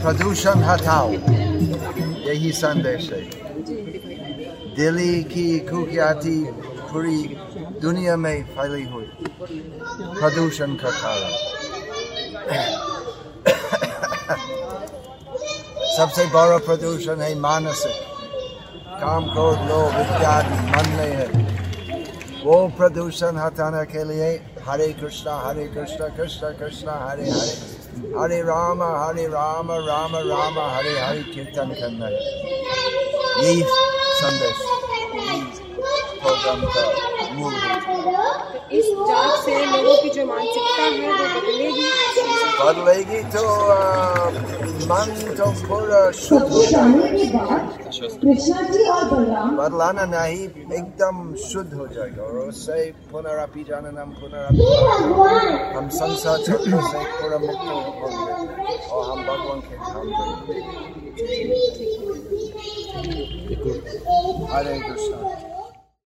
प्रदूषण हटाओ यही संदेश है दिल्ली की कुख्याति पूरी दुनिया में फैली हुई प्रदूषण का कारण सबसे बड़ा प्रदूषण है मानसिक काम क्रोध लोभ इत्यादि मन में है वो प्रदूषण हटाने के लिए हरे कृष्णा हरे कृष्णा कृष्णा कृष्णा हरे हरे हरे राम हरे राम राम राम हरे हरे कीर्तन करना है यही संदेश प्रोग्राम का मूल इस से लोगों की जो मानसिकता है वो बदलेगी। बदलेगी तो मन तो पूरा शुद्ध हो बदलाना नहीं एकदम शुद्ध हो जाएगा। और उससे पुनरापि जाननम पुनरापि। हम संसार चक्र से पूरा मुक्त होंगे और हम भगवान के धाम हरे कृष्णा।